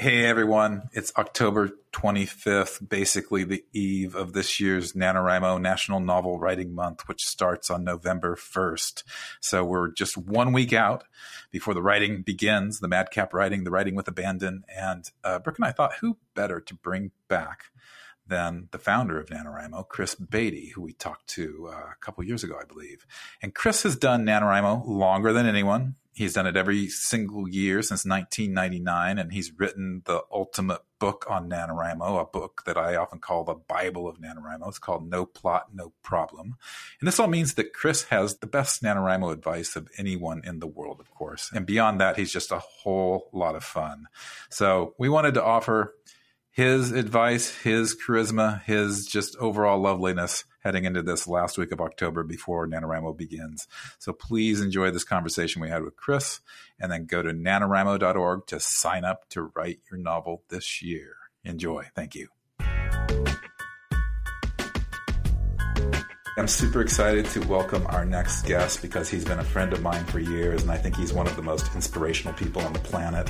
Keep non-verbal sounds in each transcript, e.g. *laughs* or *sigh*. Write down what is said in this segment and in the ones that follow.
Hey everyone, it's October 25th, basically the eve of this year's NaNoWriMo National Novel Writing Month, which starts on November 1st. So we're just one week out before the writing begins, the madcap writing, the writing with abandon. And uh, Brooke and I thought, who better to bring back than the founder of NaNoWriMo, Chris Baty, who we talked to uh, a couple years ago, I believe. And Chris has done NaNoWriMo longer than anyone. He's done it every single year since 1999, and he's written the ultimate book on NaNoWriMo, a book that I often call the Bible of NaNoWriMo. It's called No Plot, No Problem. And this all means that Chris has the best NaNoWriMo advice of anyone in the world, of course. And beyond that, he's just a whole lot of fun. So we wanted to offer his advice, his charisma, his just overall loveliness heading into this last week of October before NaNoWriMo begins. So please enjoy this conversation we had with Chris and then go to nanowrimo.org to sign up to write your novel this year. Enjoy. Thank you. I'm super excited to welcome our next guest because he's been a friend of mine for years, and I think he's one of the most inspirational people on the planet.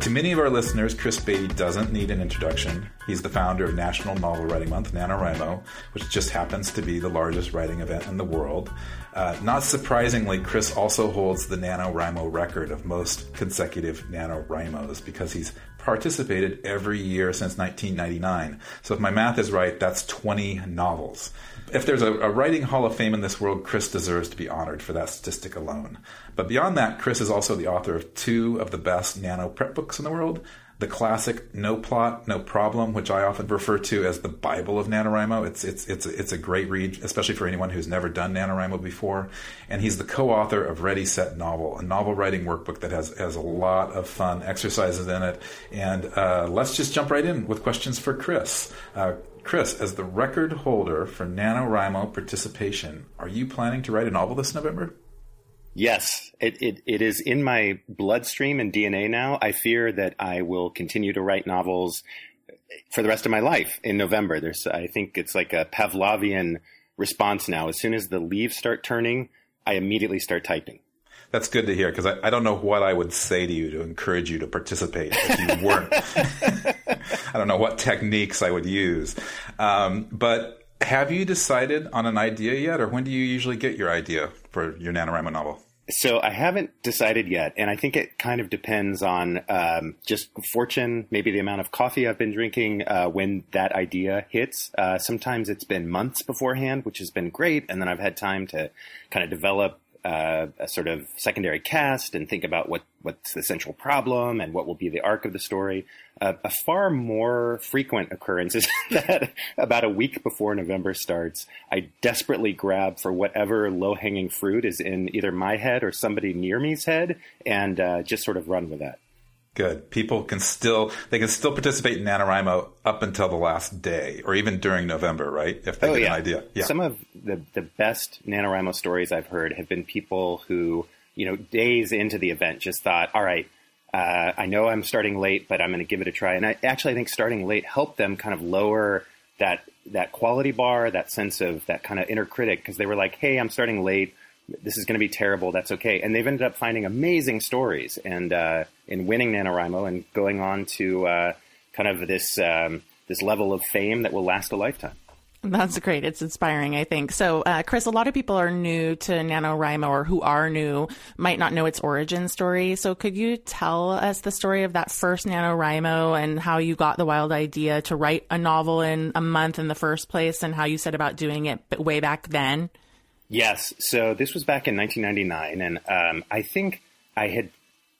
To many of our listeners, Chris Baty doesn't need an introduction. He's the founder of National Novel Writing Month, NaNoWriMo, which just happens to be the largest writing event in the world. Uh, not surprisingly, Chris also holds the NaNoWriMo record of most consecutive NaNoWriMos because he's participated every year since 1999. So if my math is right, that's 20 novels if there's a, a, writing hall of fame in this world, Chris deserves to be honored for that statistic alone. But beyond that, Chris is also the author of two of the best nano prep books in the world. The classic No Plot, No Problem, which I often refer to as the Bible of NaNoWriMo. It's, it's, it's, it's a great read, especially for anyone who's never done NaNoWriMo before. And he's the co-author of Ready, Set, Novel, a novel writing workbook that has, has a lot of fun exercises in it. And uh, let's just jump right in with questions for Chris. Uh, Chris, as the record holder for NaNoWriMo participation, are you planning to write a novel this November? Yes, it, it, it is in my bloodstream and DNA now. I fear that I will continue to write novels for the rest of my life in November. There's, I think it's like a Pavlovian response now. As soon as the leaves start turning, I immediately start typing. That's good to hear because I, I, don't know what I would say to you to encourage you to participate if you weren't. *laughs* I don't know what techniques I would use. Um, but have you decided on an idea yet, or when do you usually get your idea for your NaNoWriMo novel? So I haven't decided yet, and I think it kind of depends on um, just fortune, maybe the amount of coffee I've been drinking uh, when that idea hits. Uh, sometimes it's been months beforehand, which has been great, and then I've had time to kind of develop uh, a sort of secondary cast and think about what what's the central problem and what will be the arc of the story. Uh, a far more frequent occurrence is *laughs* that about a week before November starts, I desperately grab for whatever low hanging fruit is in either my head or somebody near me's head and uh, just sort of run with that. Good. People can still they can still participate in NaNoWriMo up until the last day or even during November, right? If they oh, get yeah. an idea. Yeah. Some of the, the best NaNoWriMo stories I've heard have been people who, you know, days into the event just thought, all right, uh, I know I'm starting late, but I'm going to give it a try. And I actually I think starting late helped them kind of lower that that quality bar, that sense of that kind of inner critic, because they were like, hey, I'm starting late this is going to be terrible. That's okay. And they've ended up finding amazing stories and uh, in winning NaNoWriMo and going on to uh, kind of this um, this level of fame that will last a lifetime. That's great. It's inspiring, I think. So, uh, Chris, a lot of people are new to NaNoWriMo or who are new might not know its origin story. So, could you tell us the story of that first NaNoWriMo and how you got the wild idea to write a novel in a month in the first place and how you set about doing it way back then? Yes. So this was back in 1999, and um, I think I had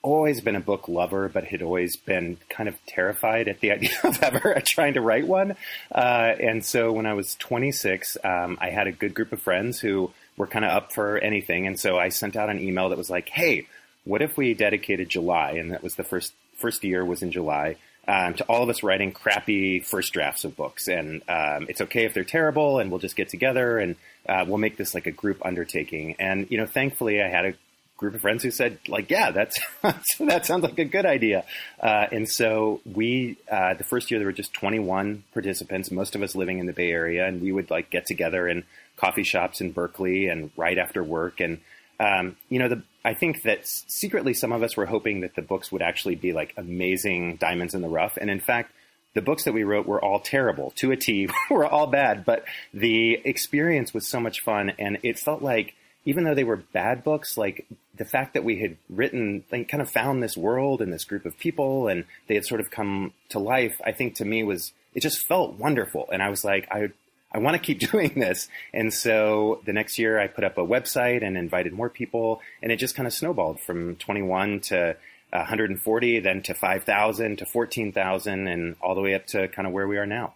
always been a book lover, but had always been kind of terrified at the *laughs* idea of ever trying to write one. Uh, and so when I was 26, um, I had a good group of friends who were kind of up for anything, and so I sent out an email that was like, "Hey, what if we dedicated July?" And that was the first first year was in July. Um, to all of us writing crappy first drafts of books, and um, it's okay if they're terrible, and we'll just get together and uh, we'll make this like a group undertaking. And, you know, thankfully I had a group of friends who said like, yeah, that's, *laughs* that sounds like a good idea. Uh, and so we, uh, the first year there were just 21 participants, most of us living in the Bay Area, and we would like get together in coffee shops in Berkeley and right after work. And um, you know, the, I think that secretly some of us were hoping that the books would actually be like amazing diamonds in the rough. And in fact, the books that we wrote were all terrible to a T, *laughs* were all bad, but the experience was so much fun. And it felt like, even though they were bad books, like the fact that we had written, like kind of found this world and this group of people and they had sort of come to life, I think to me was, it just felt wonderful. And I was like, I I want to keep *laughs* doing this. And so the next year I put up a website and invited more people and it just kind of snowballed from 21 to 140, then to 5,000 to 14,000 and all the way up to kind of where we are now.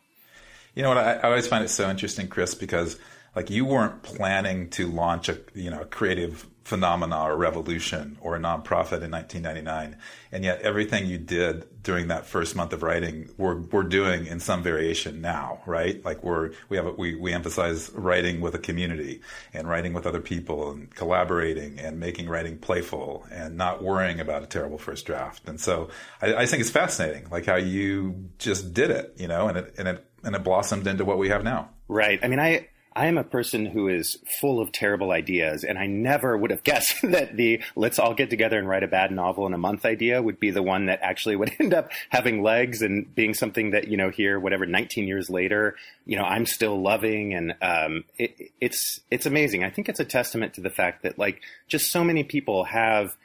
You know what? I, I always find it so interesting, Chris, because like you weren't planning to launch a, you know, a creative phenomena or revolution or a nonprofit in 1999 and yet everything you did during that first month of writing we're, we're doing in some variation now right? Like we're we have a, we, we emphasize writing with a community and writing with other people and collaborating and making writing playful and not worrying about a terrible first draft. And so I, I think it's fascinating like how you just did it you know and it and it and it blossomed into what we have now. Right. I mean i I am a person who is full of terrible ideas, and I never would have guessed *laughs* that the let's all get together and write a bad novel in a month idea would be the one that actually would *laughs* end up having legs and being something that, you know, here, whatever, 19 years later, you know, I'm still loving. And um, it, it's, it's amazing. I think it's a testament to the fact that, like, just so many people have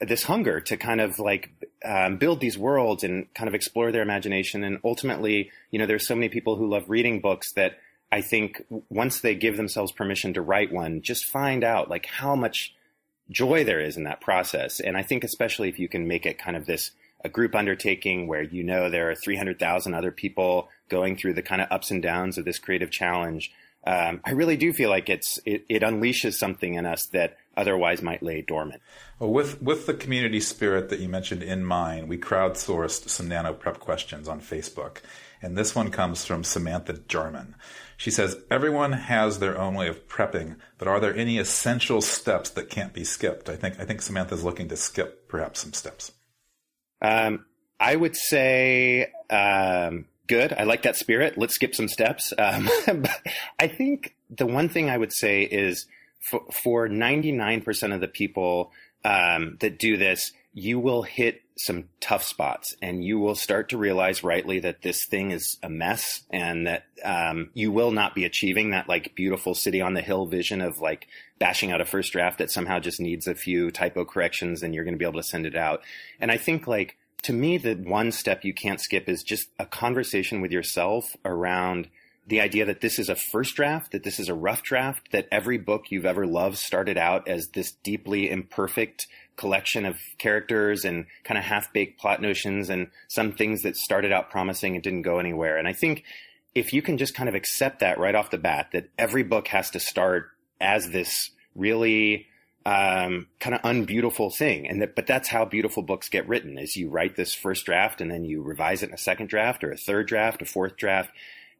this hunger to kind of like um, build these worlds and kind of explore their imagination. And ultimately, you know, there's so many people who love reading books that I think once they give themselves permission to write one, just find out like how much joy there is in that process. And I think especially if you can make it kind of this a group undertaking where you know there are 300,000 other people going through the kind of ups and downs of this creative challenge. Um, I really do feel like it's it, it, unleashes something in us that otherwise might lay dormant. Well, with with the community spirit that you mentioned in mind, we crowdsourced some nano prep questions on Facebook, and this one comes from Samantha Jarman. She says, Everyone has their own way of prepping, but are there any essential steps that can't be skipped? I think, I think Samantha's looking to skip perhaps some steps. Um, I would say, um, good. I like that spirit. Let's skip some steps. Um, *laughs* I think the one thing I would say is for, for 99% of the people um, that do this, you will hit some tough spots and you will start to realize rightly that this thing is a mess and that um, you will not be achieving that like beautiful city on the hill vision of like bashing out a first draft that somehow just needs a few typo corrections and you're going to be able to send it out. And I think like to me, the one step you can't skip is just a conversation with yourself around the idea that this is a first draft, that this is a rough draft, that every book you've ever loved started out as this deeply imperfect collection of characters and kind of half baked plot notions and some things that started out promising and didn't go anywhere. And I think if you can just kind of accept that right off the bat, that every book has to start as this really um, kind of unbeautiful thing, and that, but that's how beautiful books get written: is you write this first draft and then you revise it in a second draft or a third draft, a fourth draft,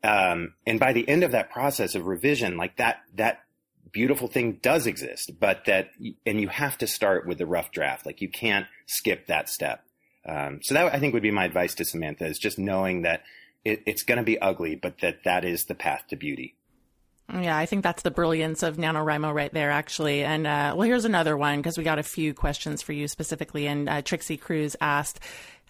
um, and by the end of that process of revision, like that that beautiful thing does exist, but that, and you have to start with the rough draft. Like you can't skip that step. Um, so that I think would be my advice to Samantha is just knowing that it, it's going to be ugly, but that that is the path to beauty. Yeah, I think that's the brilliance of NaNoWriMo right there, actually. And uh, well, here's another one because we got a few questions for you specifically. And uh, Trixie Cruz asked,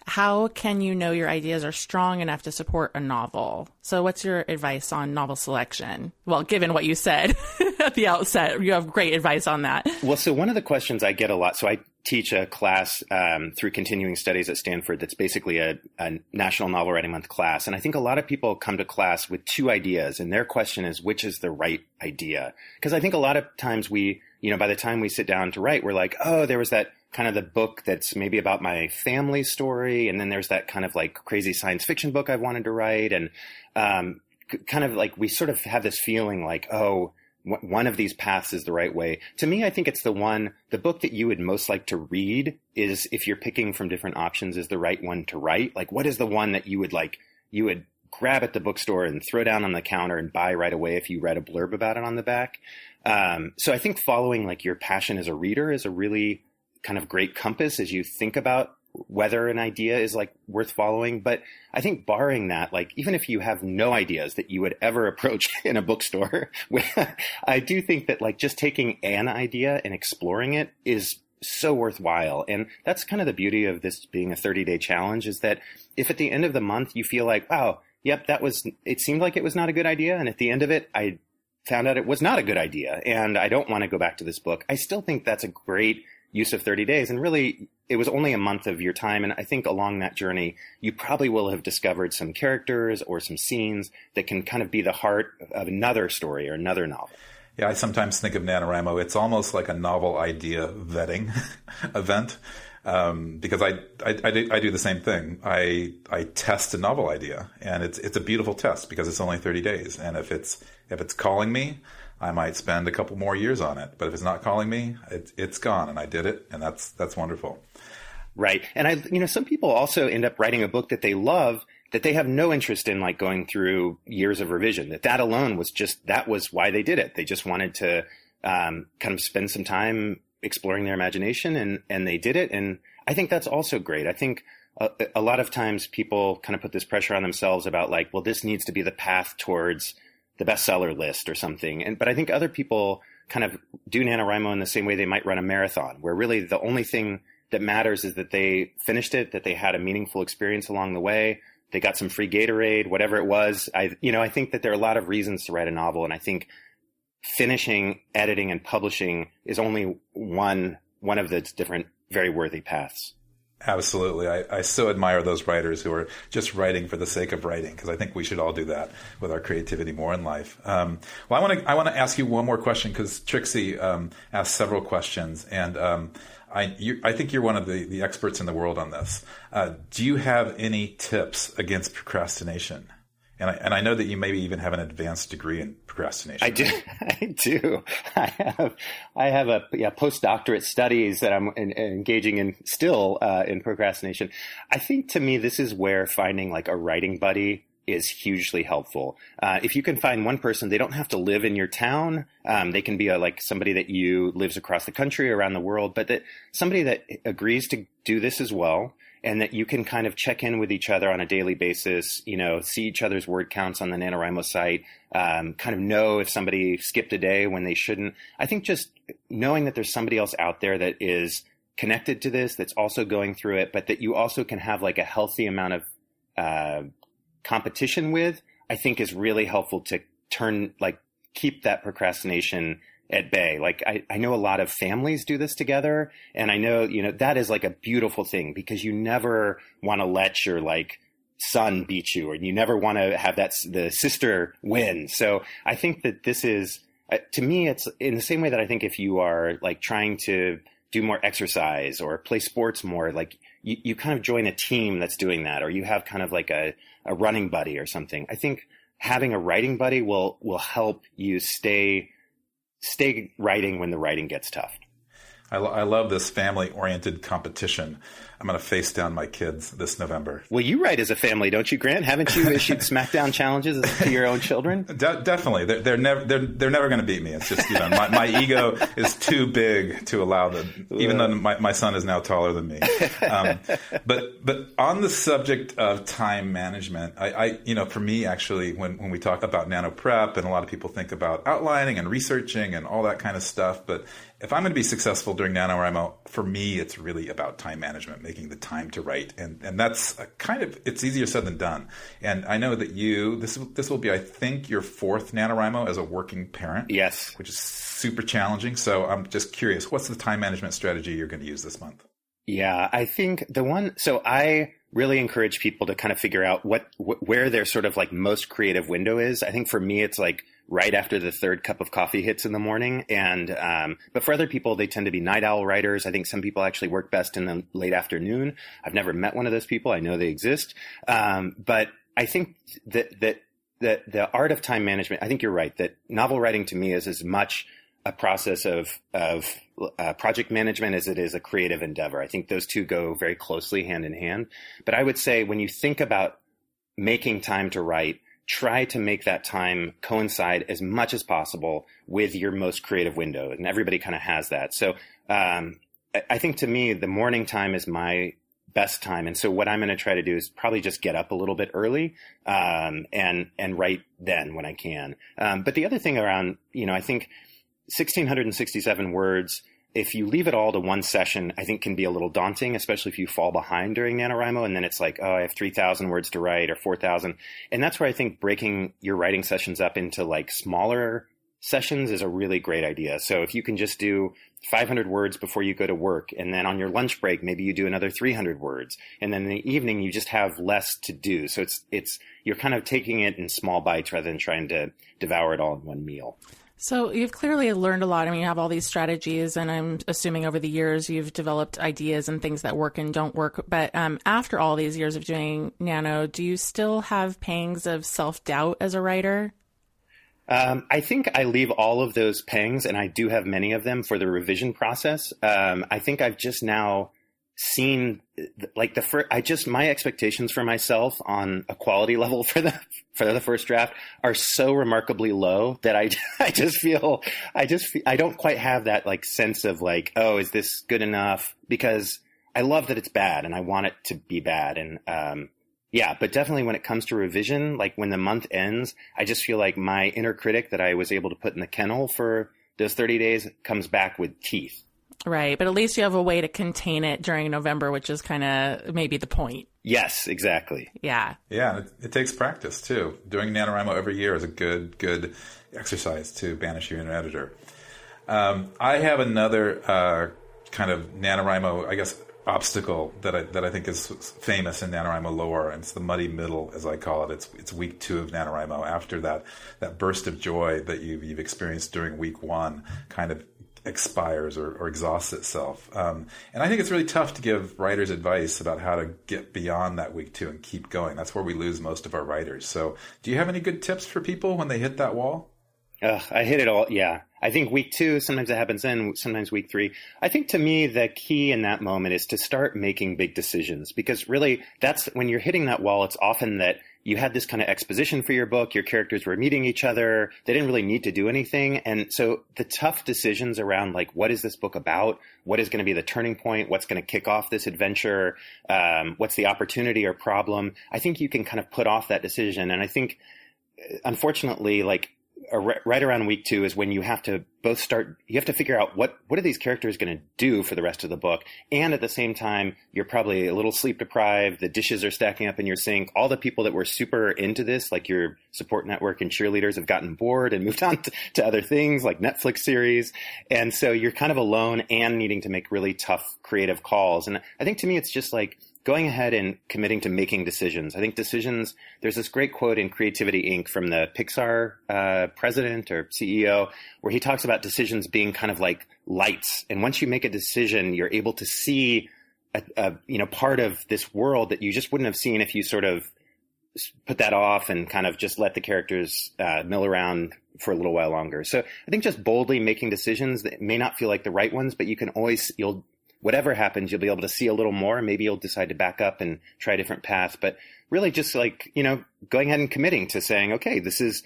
how can you know your ideas are strong enough to support a novel? So, what's your advice on novel selection? Well, given what you said *laughs* at the outset, you have great advice on that. Well, so one of the questions I get a lot, so I teach a class um, through continuing studies at Stanford that's basically a, a, National Novel Writing Month class. And I think a lot of people come to class with two ideas, and their question is, which is the right idea? Because I think a lot of times we, you know, by the time we sit down to write, we're like, oh, there was that kind of the book that's maybe about my family story, and then there's that kind of like crazy science fiction book I've wanted to write, and um, kind of like we sort of have this feeling like, oh, one of these paths is the right way. To me, I think it's the one, the book that you would most like to read is if you're picking from different options, is the right one to write. Like, what is the one that you would like, you would grab at the bookstore and throw down on the counter and buy right away if you read a blurb about it on the back. Um, so I think following like your passion as a reader is a really kind of great compass as you think about whether an idea is like worth following. But I think barring that, like even if you have no ideas that you would ever approach *laughs* in a bookstore, I do think that like just taking an idea and exploring it is so worthwhile. And that's kind of the beauty of this being a 30 day challenge is that if at the end of the month you feel like, wow, yep, that was, it seemed like it was not a good idea. And at the end of it, I found out it was not a good idea and I don't want to go back to this book. I still think that's a great use of 30 days. And really, it was only a month of your time. And I think along that journey, you probably will have discovered some characters or some scenes that can kind of be the heart of another story or another novel. Yeah, I sometimes think of NaNoWriMo. It's almost like a novel idea vetting *laughs* event. Um, because I, I, I, do, I, do, the same thing. I, I test a novel idea and it's, it's a beautiful test because it's only 30 days. And if it's, if it's calling me, I might spend a couple more years on it. But if it's not calling me, it, it's gone and I did it. And that's, that's wonderful. Right. And I, you know, some people also end up writing a book that they love that they have no interest in like going through years of revision. That that alone was just that was why they did it. They just wanted to um, kind of spend some time exploring their imagination, and and they did it. And I think that's also great. I think a, a lot of times people kind of put this pressure on themselves about like, well, this needs to be the path towards the bestseller list or something. And but I think other people kind of do NaNoWriMo in the same way they might run a marathon, where really the only thing that matters is that they finished it, that they had a meaningful experience along the way, they got some free Gatorade, whatever it was. I, you know, I think that there are a lot of reasons to write a novel, and I think finishing, editing, and publishing is only one one of the different very worthy paths. Absolutely. I, I so admire those writers who are just writing for the sake of writing because I think we should all do that with our creativity more in life. Um, well, I want to I want to ask you one more question because Trixie um, asked several questions, and um, I, you, I think you're one of the, the experts in the world on this. Uh, do you have any tips against procrastination? And I, and I know that you maybe even have an advanced degree in procrastination. I do. *laughs* I do. *laughs* I have. I have a yeah, postdoctorate studies that I'm in, engaging in still uh, in procrastination. I think to me this is where finding like a writing buddy is hugely helpful. Uh, if you can find one person, they don't have to live in your town. Um, they can be a, like somebody that you lives across the country, around the world, but that somebody that agrees to do this as well, and that you can kind of check in with each other on a daily basis. You know, see each other's word counts on the NaNoWriMo site. Um, kind of know if somebody skipped a day when they shouldn't. I think just knowing that there's somebody else out there that is connected to this, that's also going through it, but that you also can have like a healthy amount of uh, competition with, I think is really helpful to turn, like, keep that procrastination at bay. Like, I, I know a lot of families do this together. And I know, you know, that is like a beautiful thing because you never want to let your, like, son beat you or you never want to have that, the sister win. So I think that this is, uh, to me, it's in the same way that I think if you are like trying to do more exercise or play sports more, like you, you kind of join a team that's doing that, or you have kind of like a, a running buddy or something. I think having a writing buddy will will help you stay stay writing when the writing gets tough. I, lo- I love this family oriented competition. I'm going to face down my kids this November. Well, you write as a family, don't you, Grant? Haven't you issued *laughs* SmackDown challenges to your own children? *laughs* De- definitely, they're, they're, never they're, they're never going to beat me. It's just you know my, my ego is too big to allow them. Even though my, my son is now taller than me. Um, but but on the subject of time management, I, I you know for me actually when when we talk about nano prep and a lot of people think about outlining and researching and all that kind of stuff, but if I'm going to be successful during NaNoWriMo, for me, it's really about time management, making the time to write. And, and that's kind of, it's easier said than done. And I know that you, this, this will be, I think, your fourth NaNoWriMo as a working parent. Yes. Which is super challenging. So I'm just curious, what's the time management strategy you're going to use this month? Yeah, I think the one, so I really encourage people to kind of figure out what, wh- where their sort of like most creative window is. I think for me, it's like, right after the third cup of coffee hits in the morning. And, um, but for other people, they tend to be night owl writers. I think some people actually work best in the late afternoon. I've never met one of those people. I know they exist. Um, but I think that, that, that the art of time management, I think you're right that novel writing to me is as much a process of, of uh, project management as it is a creative endeavor. I think those two go very closely hand in hand. But I would say when you think about making time to write, try to make that time coincide as much as possible with your most creative window. And everybody kind of has that. So, um, I think to me, the morning time is my best time. And so what I'm going to try to do is probably just get up a little bit early, um, and, and write then when I can. Um, but the other thing around, you know, I think 1667 words, if you leave it all to one session, I think can be a little daunting, especially if you fall behind during NaNoWriMo and then it's like, oh, I have 3,000 words to write or 4,000. And that's where I think breaking your writing sessions up into like smaller sessions is a really great idea. So if you can just do 500 words before you go to work, and then on your lunch break, maybe you do another 300 words, and then in the evening you just have less to do. So it's it's you're kind of taking it in small bites rather than trying to devour it all in one meal. So you've clearly learned a lot. I mean, you have all these strategies, and I'm assuming over the years you've developed ideas and things that work and don't work. But um, after all these years of doing Nano, do you still have pangs of self doubt as a writer? Um, I think I leave all of those pangs, and I do have many of them for the revision process. Um, I think I've just now seen like the first i just my expectations for myself on a quality *laughs* level for the for the first draft are so remarkably low that i *laughs* i just feel i just feel, i don't quite have that like sense of like oh is this good enough? Because i love that it's bad and i want it to be bad and um yeah but definitely when it comes to revision like when the month ends i just feel like my inner critic that i was able to put in the kennel for those 30 days comes back with teeth Right, but at least you have a way to contain it during November, which is kind of maybe the point. Yes, exactly. Yeah. Yeah, it, it, takes practice too. Doing NaNoWriMo every year is a good, good exercise to banish your inner editor. Um, I have another uh, kind of NaNoWriMo, I guess, obstacle that I, that I think is famous in NaNoWriMo lore, and it's the muddy middle, as I call it. It's it's week two of NaNoWriMo. After that that burst of joy that you've, you've experienced during week one, kind of expires or, or exhausts itself. Um, and I think it's really tough to give writers advice about how to get beyond that week two and keep going. That's where we lose most of our writers. So, do you have any good tips for people when they hit that wall? Uh, I hit it all. Yeah. I think week two, sometimes it happens then, sometimes week three. I think to me, the key in that moment is to start making big decisions because really that's when you're hitting that wall, it's often that you had this kind of exposition for your book. Your characters were meeting each other. They didn't really need to do anything. And so the tough decisions around like, what is this book about? What is going to be the turning point? What's going to kick off this adventure? Um, what's the opportunity or problem? I think you can kind of put off that decision. And I think, unfortunately, like right around week two is when you have to both start you have to figure out what what are these characters going to do for the rest of the book. And at the same time you're probably a little sleep deprived the dishes are stacking up in your sink. All the people that were super into this like your support network and cheerleaders have gotten bored and *laughs* moved on to, to other things like netflix series. And so you're kind of alone and needing to make really tough creative calls. And i think to me it's just like going ahead and committing to making decisions. I think decisions, there's this great quote in Creativity Inc. from the Pixar uh, president or CEO where he talks about decisions being kind of like lights. And once you make a decision, you're able to see a, a you know part of this world that you just wouldn't have seen if you sort of put that off and kind of just let the characters uh, mill around for a little while longer. So I think just boldly making decisions that may not feel like the right ones, but you can always you'll whatever happens, you'll be able to see a little more. Maybe you'll decide to back up and try a different path. But really, just like you know, going ahead and committing to saying, okay, this is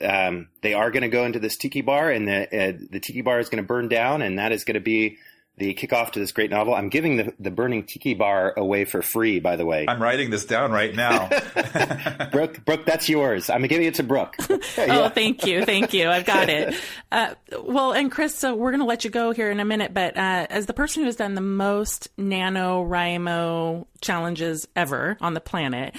um, they are going to go into this tiki bar, and the uh, the tiki bar is going to burn down, and that is going to be the kickoff to this great novel. I'm giving the, the Burning Tiki Bar away for free, by the way. I'm writing this down right now. *laughs* *laughs* Brooke, Brooke, that's yours. I'm giving it to Brooke. *laughs* oh, thank you. Thank you. I've got it. Uh, well, and Chris, so we're going to let you go here in a minute, but uh, as the person who has done the most nano NaNoWriMo challenges ever on the planet,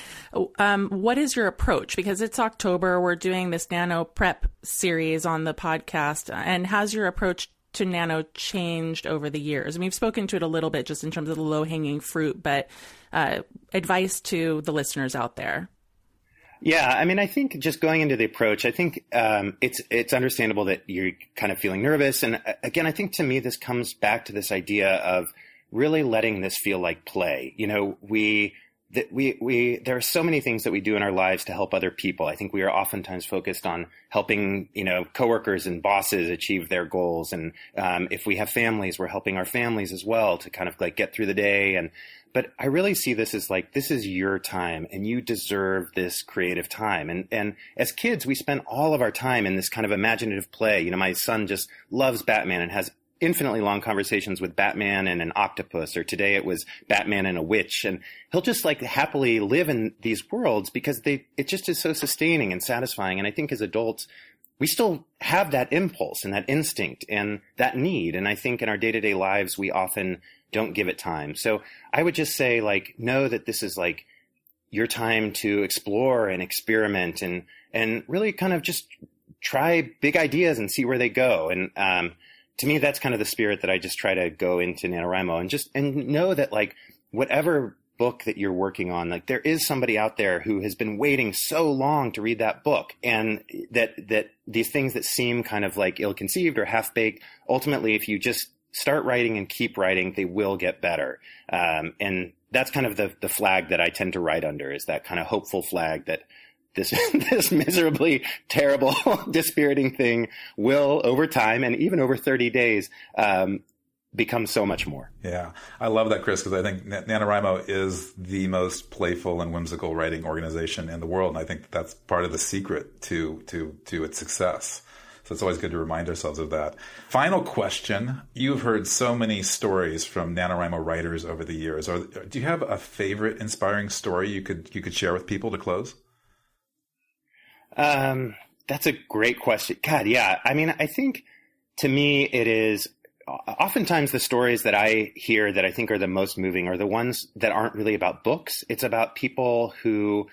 um, what is your approach? Because it's October, we're doing this Nano Prep series on the podcast, and has your approach to nano changed over the years? Mean, we've spoken to it a little bit just in terms of the low hanging fruit, but uh, advice to the listeners out there. Yeah, I mean, I think just going into the approach, I think um, it's it's understandable that you're kind of feeling nervous, and uh, again, I think to me this comes back to this idea of really letting this feel like play. You know, we that we we there are so many things that we do in our lives to help other people. I think we are oftentimes focused on helping you know coworkers and bosses achieve their goals, and um, if we have families, we're helping our families as well to kind of like get through the day. And but I really see this as like this is your time, and you deserve this creative time. And and as kids, we spend all of our time in this kind of imaginative play. You know, my son just loves Batman and has infinitely long conversations with Batman and an octopus, or today it was Batman and a witch, and he'll just like happily live in these worlds because they it just is so sustaining and satisfying. And I think as adults, we still have that impulse and that instinct and that need. And I think in our day to day lives, we often don't give it time. So I would just say like, know that this is like your time to explore and experiment and, and really kind of just try big ideas and see where they go. And, um, to me, that's kind of the spirit that I just try to go into NaNoWriMo and just, and know that like whatever book that you're working on, like there is somebody out there who has been waiting so long to read that book and that, that these things that seem kind of like ill conceived or half baked, ultimately, if you just start writing and keep writing, they will get better. Um, and that's kind of the, the flag that I tend to write under is that kind of hopeful flag that this, *laughs* this miserably terrible, *laughs* dispiriting thing will over time and even over 30 days, um, become so much more. Yeah, I love that, Chris, because I think NaNoWriMo is the most playful and whimsical writing organization in the world, and I think that's part of the secret to to to its success. So it's always good to remind ourselves of that. Final question. You've heard so many stories from NaNoWriMo writers over the years. Are, do you have a favorite inspiring story you could you could share with people to close? Um, that's a great question. God, yeah. I mean, I think to me it is oftentimes the stories that I hear that I think are the most moving are the ones that aren't really about books. It's about people who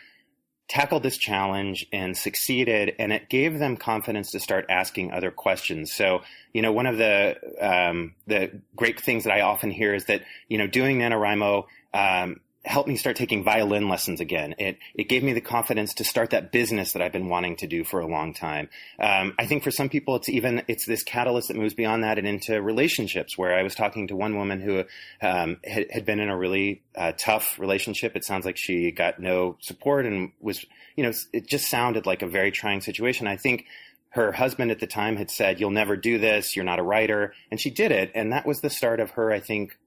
tackled this challenge and succeeded and it gave them confidence to start asking other questions so you know one of the um, the great things that i often hear is that you know doing nanowrimo um, helped me start taking violin lessons again. It it gave me the confidence to start that business that I've been wanting to do for a long time. Um, I think for some people, it's even it's this catalyst that moves beyond that and into relationships. Where I was talking to one woman who um, had, had, been in a really uh, tough relationship. It sounds like she got no support and was you know it just sounded like a very trying situation. I think her husband at the time had said, "You'll never do this. You're not a writer," and she did it, and that was the start of her. I think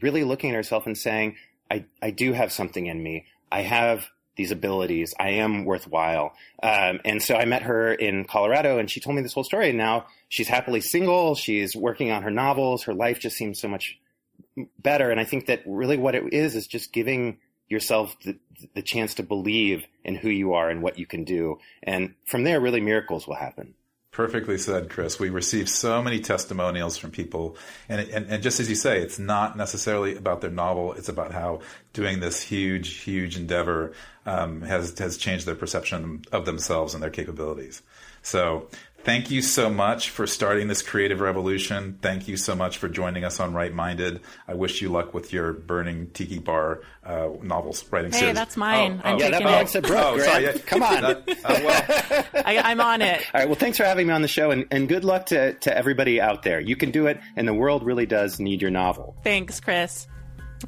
really looking at herself and saying I, I do have something in me. I have these abilities. I am worthwhile. Um, and so I met her in Colorado and she told me this whole story. And now she's happily single. She's working on her novels. Her life just seems so much better. And I think that really what it is is just giving yourself the, the chance to believe in who you are and what you can do. And from there, really miracles will happen. Perfectly said, Chris. We receive so many testimonials from people, and, and, and just as you say, it's not necessarily about their novel. It's about how doing this huge, huge endeavor um, has has changed their perception of themselves and their capabilities. So Thank you so much for starting this creative revolution. Thank you so much for joining us on Write-minded. I wish you luck with your Burning Tiki Bar uh, novels writing hey, series. that's mine. Oh, I'm oh. Yeah, that belongs to Brooke. Oh, sorry, yeah. Come on. That, uh, well. *laughs* I, am on it. All right. Well, thanks for having me on the show, and, and good luck to, to everybody out there. You can do it, and the world really does need your novel. Thanks, Chris.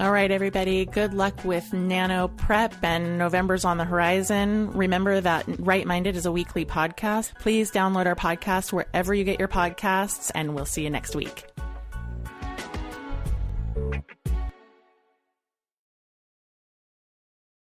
All right, everybody. Good luck with Nano Prep and November's on the horizon. Remember that Write-minded is a weekly podcast. Please download our podcast wherever you get your podcasts, and we'll see you next week.